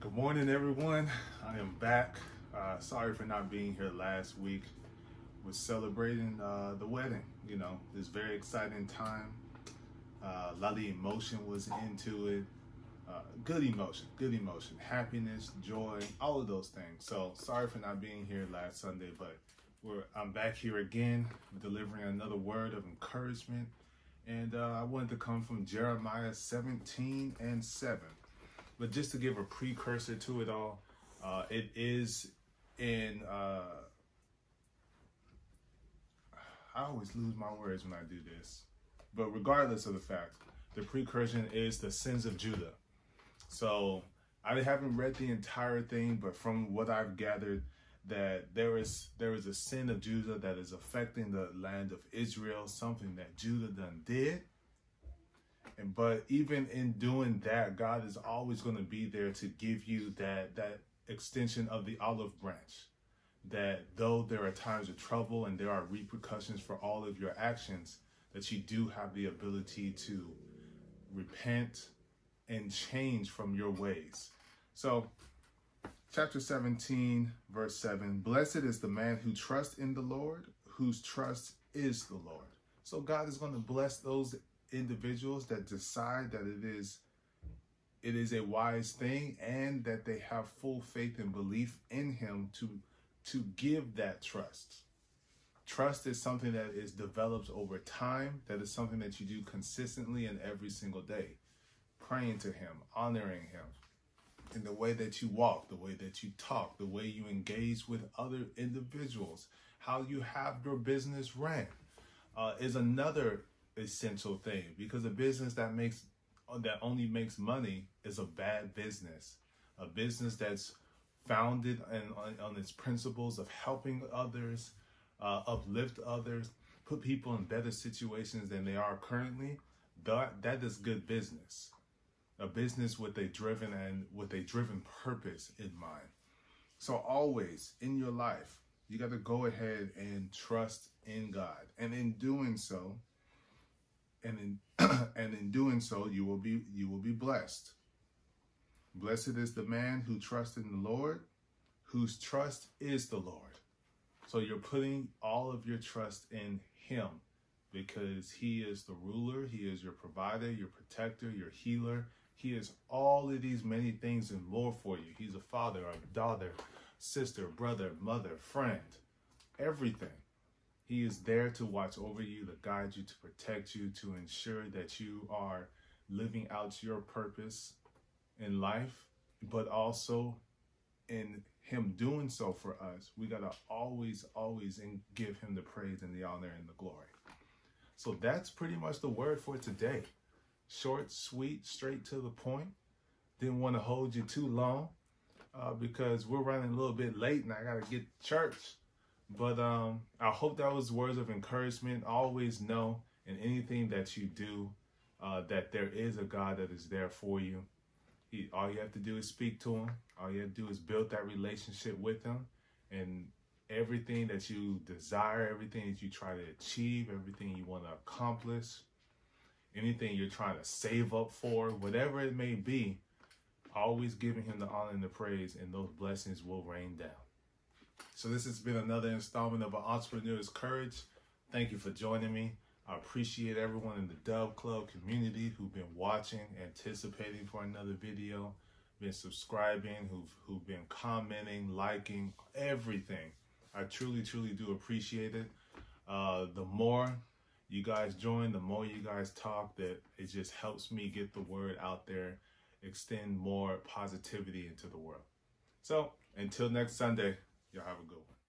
Good morning, everyone. I am back. Uh, sorry for not being here last week. Was celebrating uh, the wedding. You know, this very exciting time. Uh, a lot of emotion was into it. Uh, good emotion, good emotion, happiness, joy, all of those things. So sorry for not being here last Sunday, but I'm back here again, delivering another word of encouragement. And uh, I wanted to come from Jeremiah 17 and 7. But just to give a precursor to it all, uh, it is in. Uh, I always lose my words when I do this. But regardless of the fact, the precursor is the sins of Judah. So I haven't read the entire thing, but from what I've gathered, that there is there is a sin of Judah that is affecting the land of Israel, something that Judah done did but even in doing that, God is always going to be there to give you that that extension of the olive branch. That though there are times of trouble and there are repercussions for all of your actions, that you do have the ability to repent and change from your ways. So, chapter 17, verse 7 Blessed is the man who trusts in the Lord, whose trust is the Lord. So, God is going to bless those individuals that decide that it is it is a wise thing and that they have full faith and belief in him to to give that trust. Trust is something that is developed over time. That is something that you do consistently and every single day. Praying to him honoring him in the way that you walk the way that you talk the way you engage with other individuals how you have your business ran uh, is another essential thing because a business that makes that only makes money is a bad business. A business that's founded and on, on, its principles of helping others, uh, uplift others, put people in better situations than they are currently. That that is good business. A business with a driven and with a driven purpose in mind. So always in your life, you got to go ahead and trust in God. And in doing so, and in and in doing so you will be you will be blessed. Blessed is the man who trusts in the Lord, whose trust is the Lord. So you're putting all of your trust in him because he is the ruler, he is your provider, your protector, your healer. He is all of these many things and more for you. He's a father, a daughter, sister, brother, mother, friend, everything. He is there to watch over you, to guide you, to protect you, to ensure that you are living out your purpose in life, but also in him doing so for us, we got to always, always give him the praise and the honor and the glory. So that's pretty much the word for today. Short, sweet, straight to the point. Didn't want to hold you too long uh, because we're running a little bit late and I got to get to church. But um, I hope that was words of encouragement. Always know in anything that you do uh, that there is a God that is there for you. He, all you have to do is speak to him. All you have to do is build that relationship with him. And everything that you desire, everything that you try to achieve, everything you want to accomplish, anything you're trying to save up for, whatever it may be, always giving him the honor and the praise, and those blessings will rain down. So this has been another installment of an Entrepreneur's Courage. Thank you for joining me. I appreciate everyone in the Dove Club community who've been watching, anticipating for another video, been subscribing, who've who've been commenting, liking, everything. I truly, truly do appreciate it. Uh, the more you guys join, the more you guys talk, that it just helps me get the word out there, extend more positivity into the world. So until next Sunday. Y'all have a good one.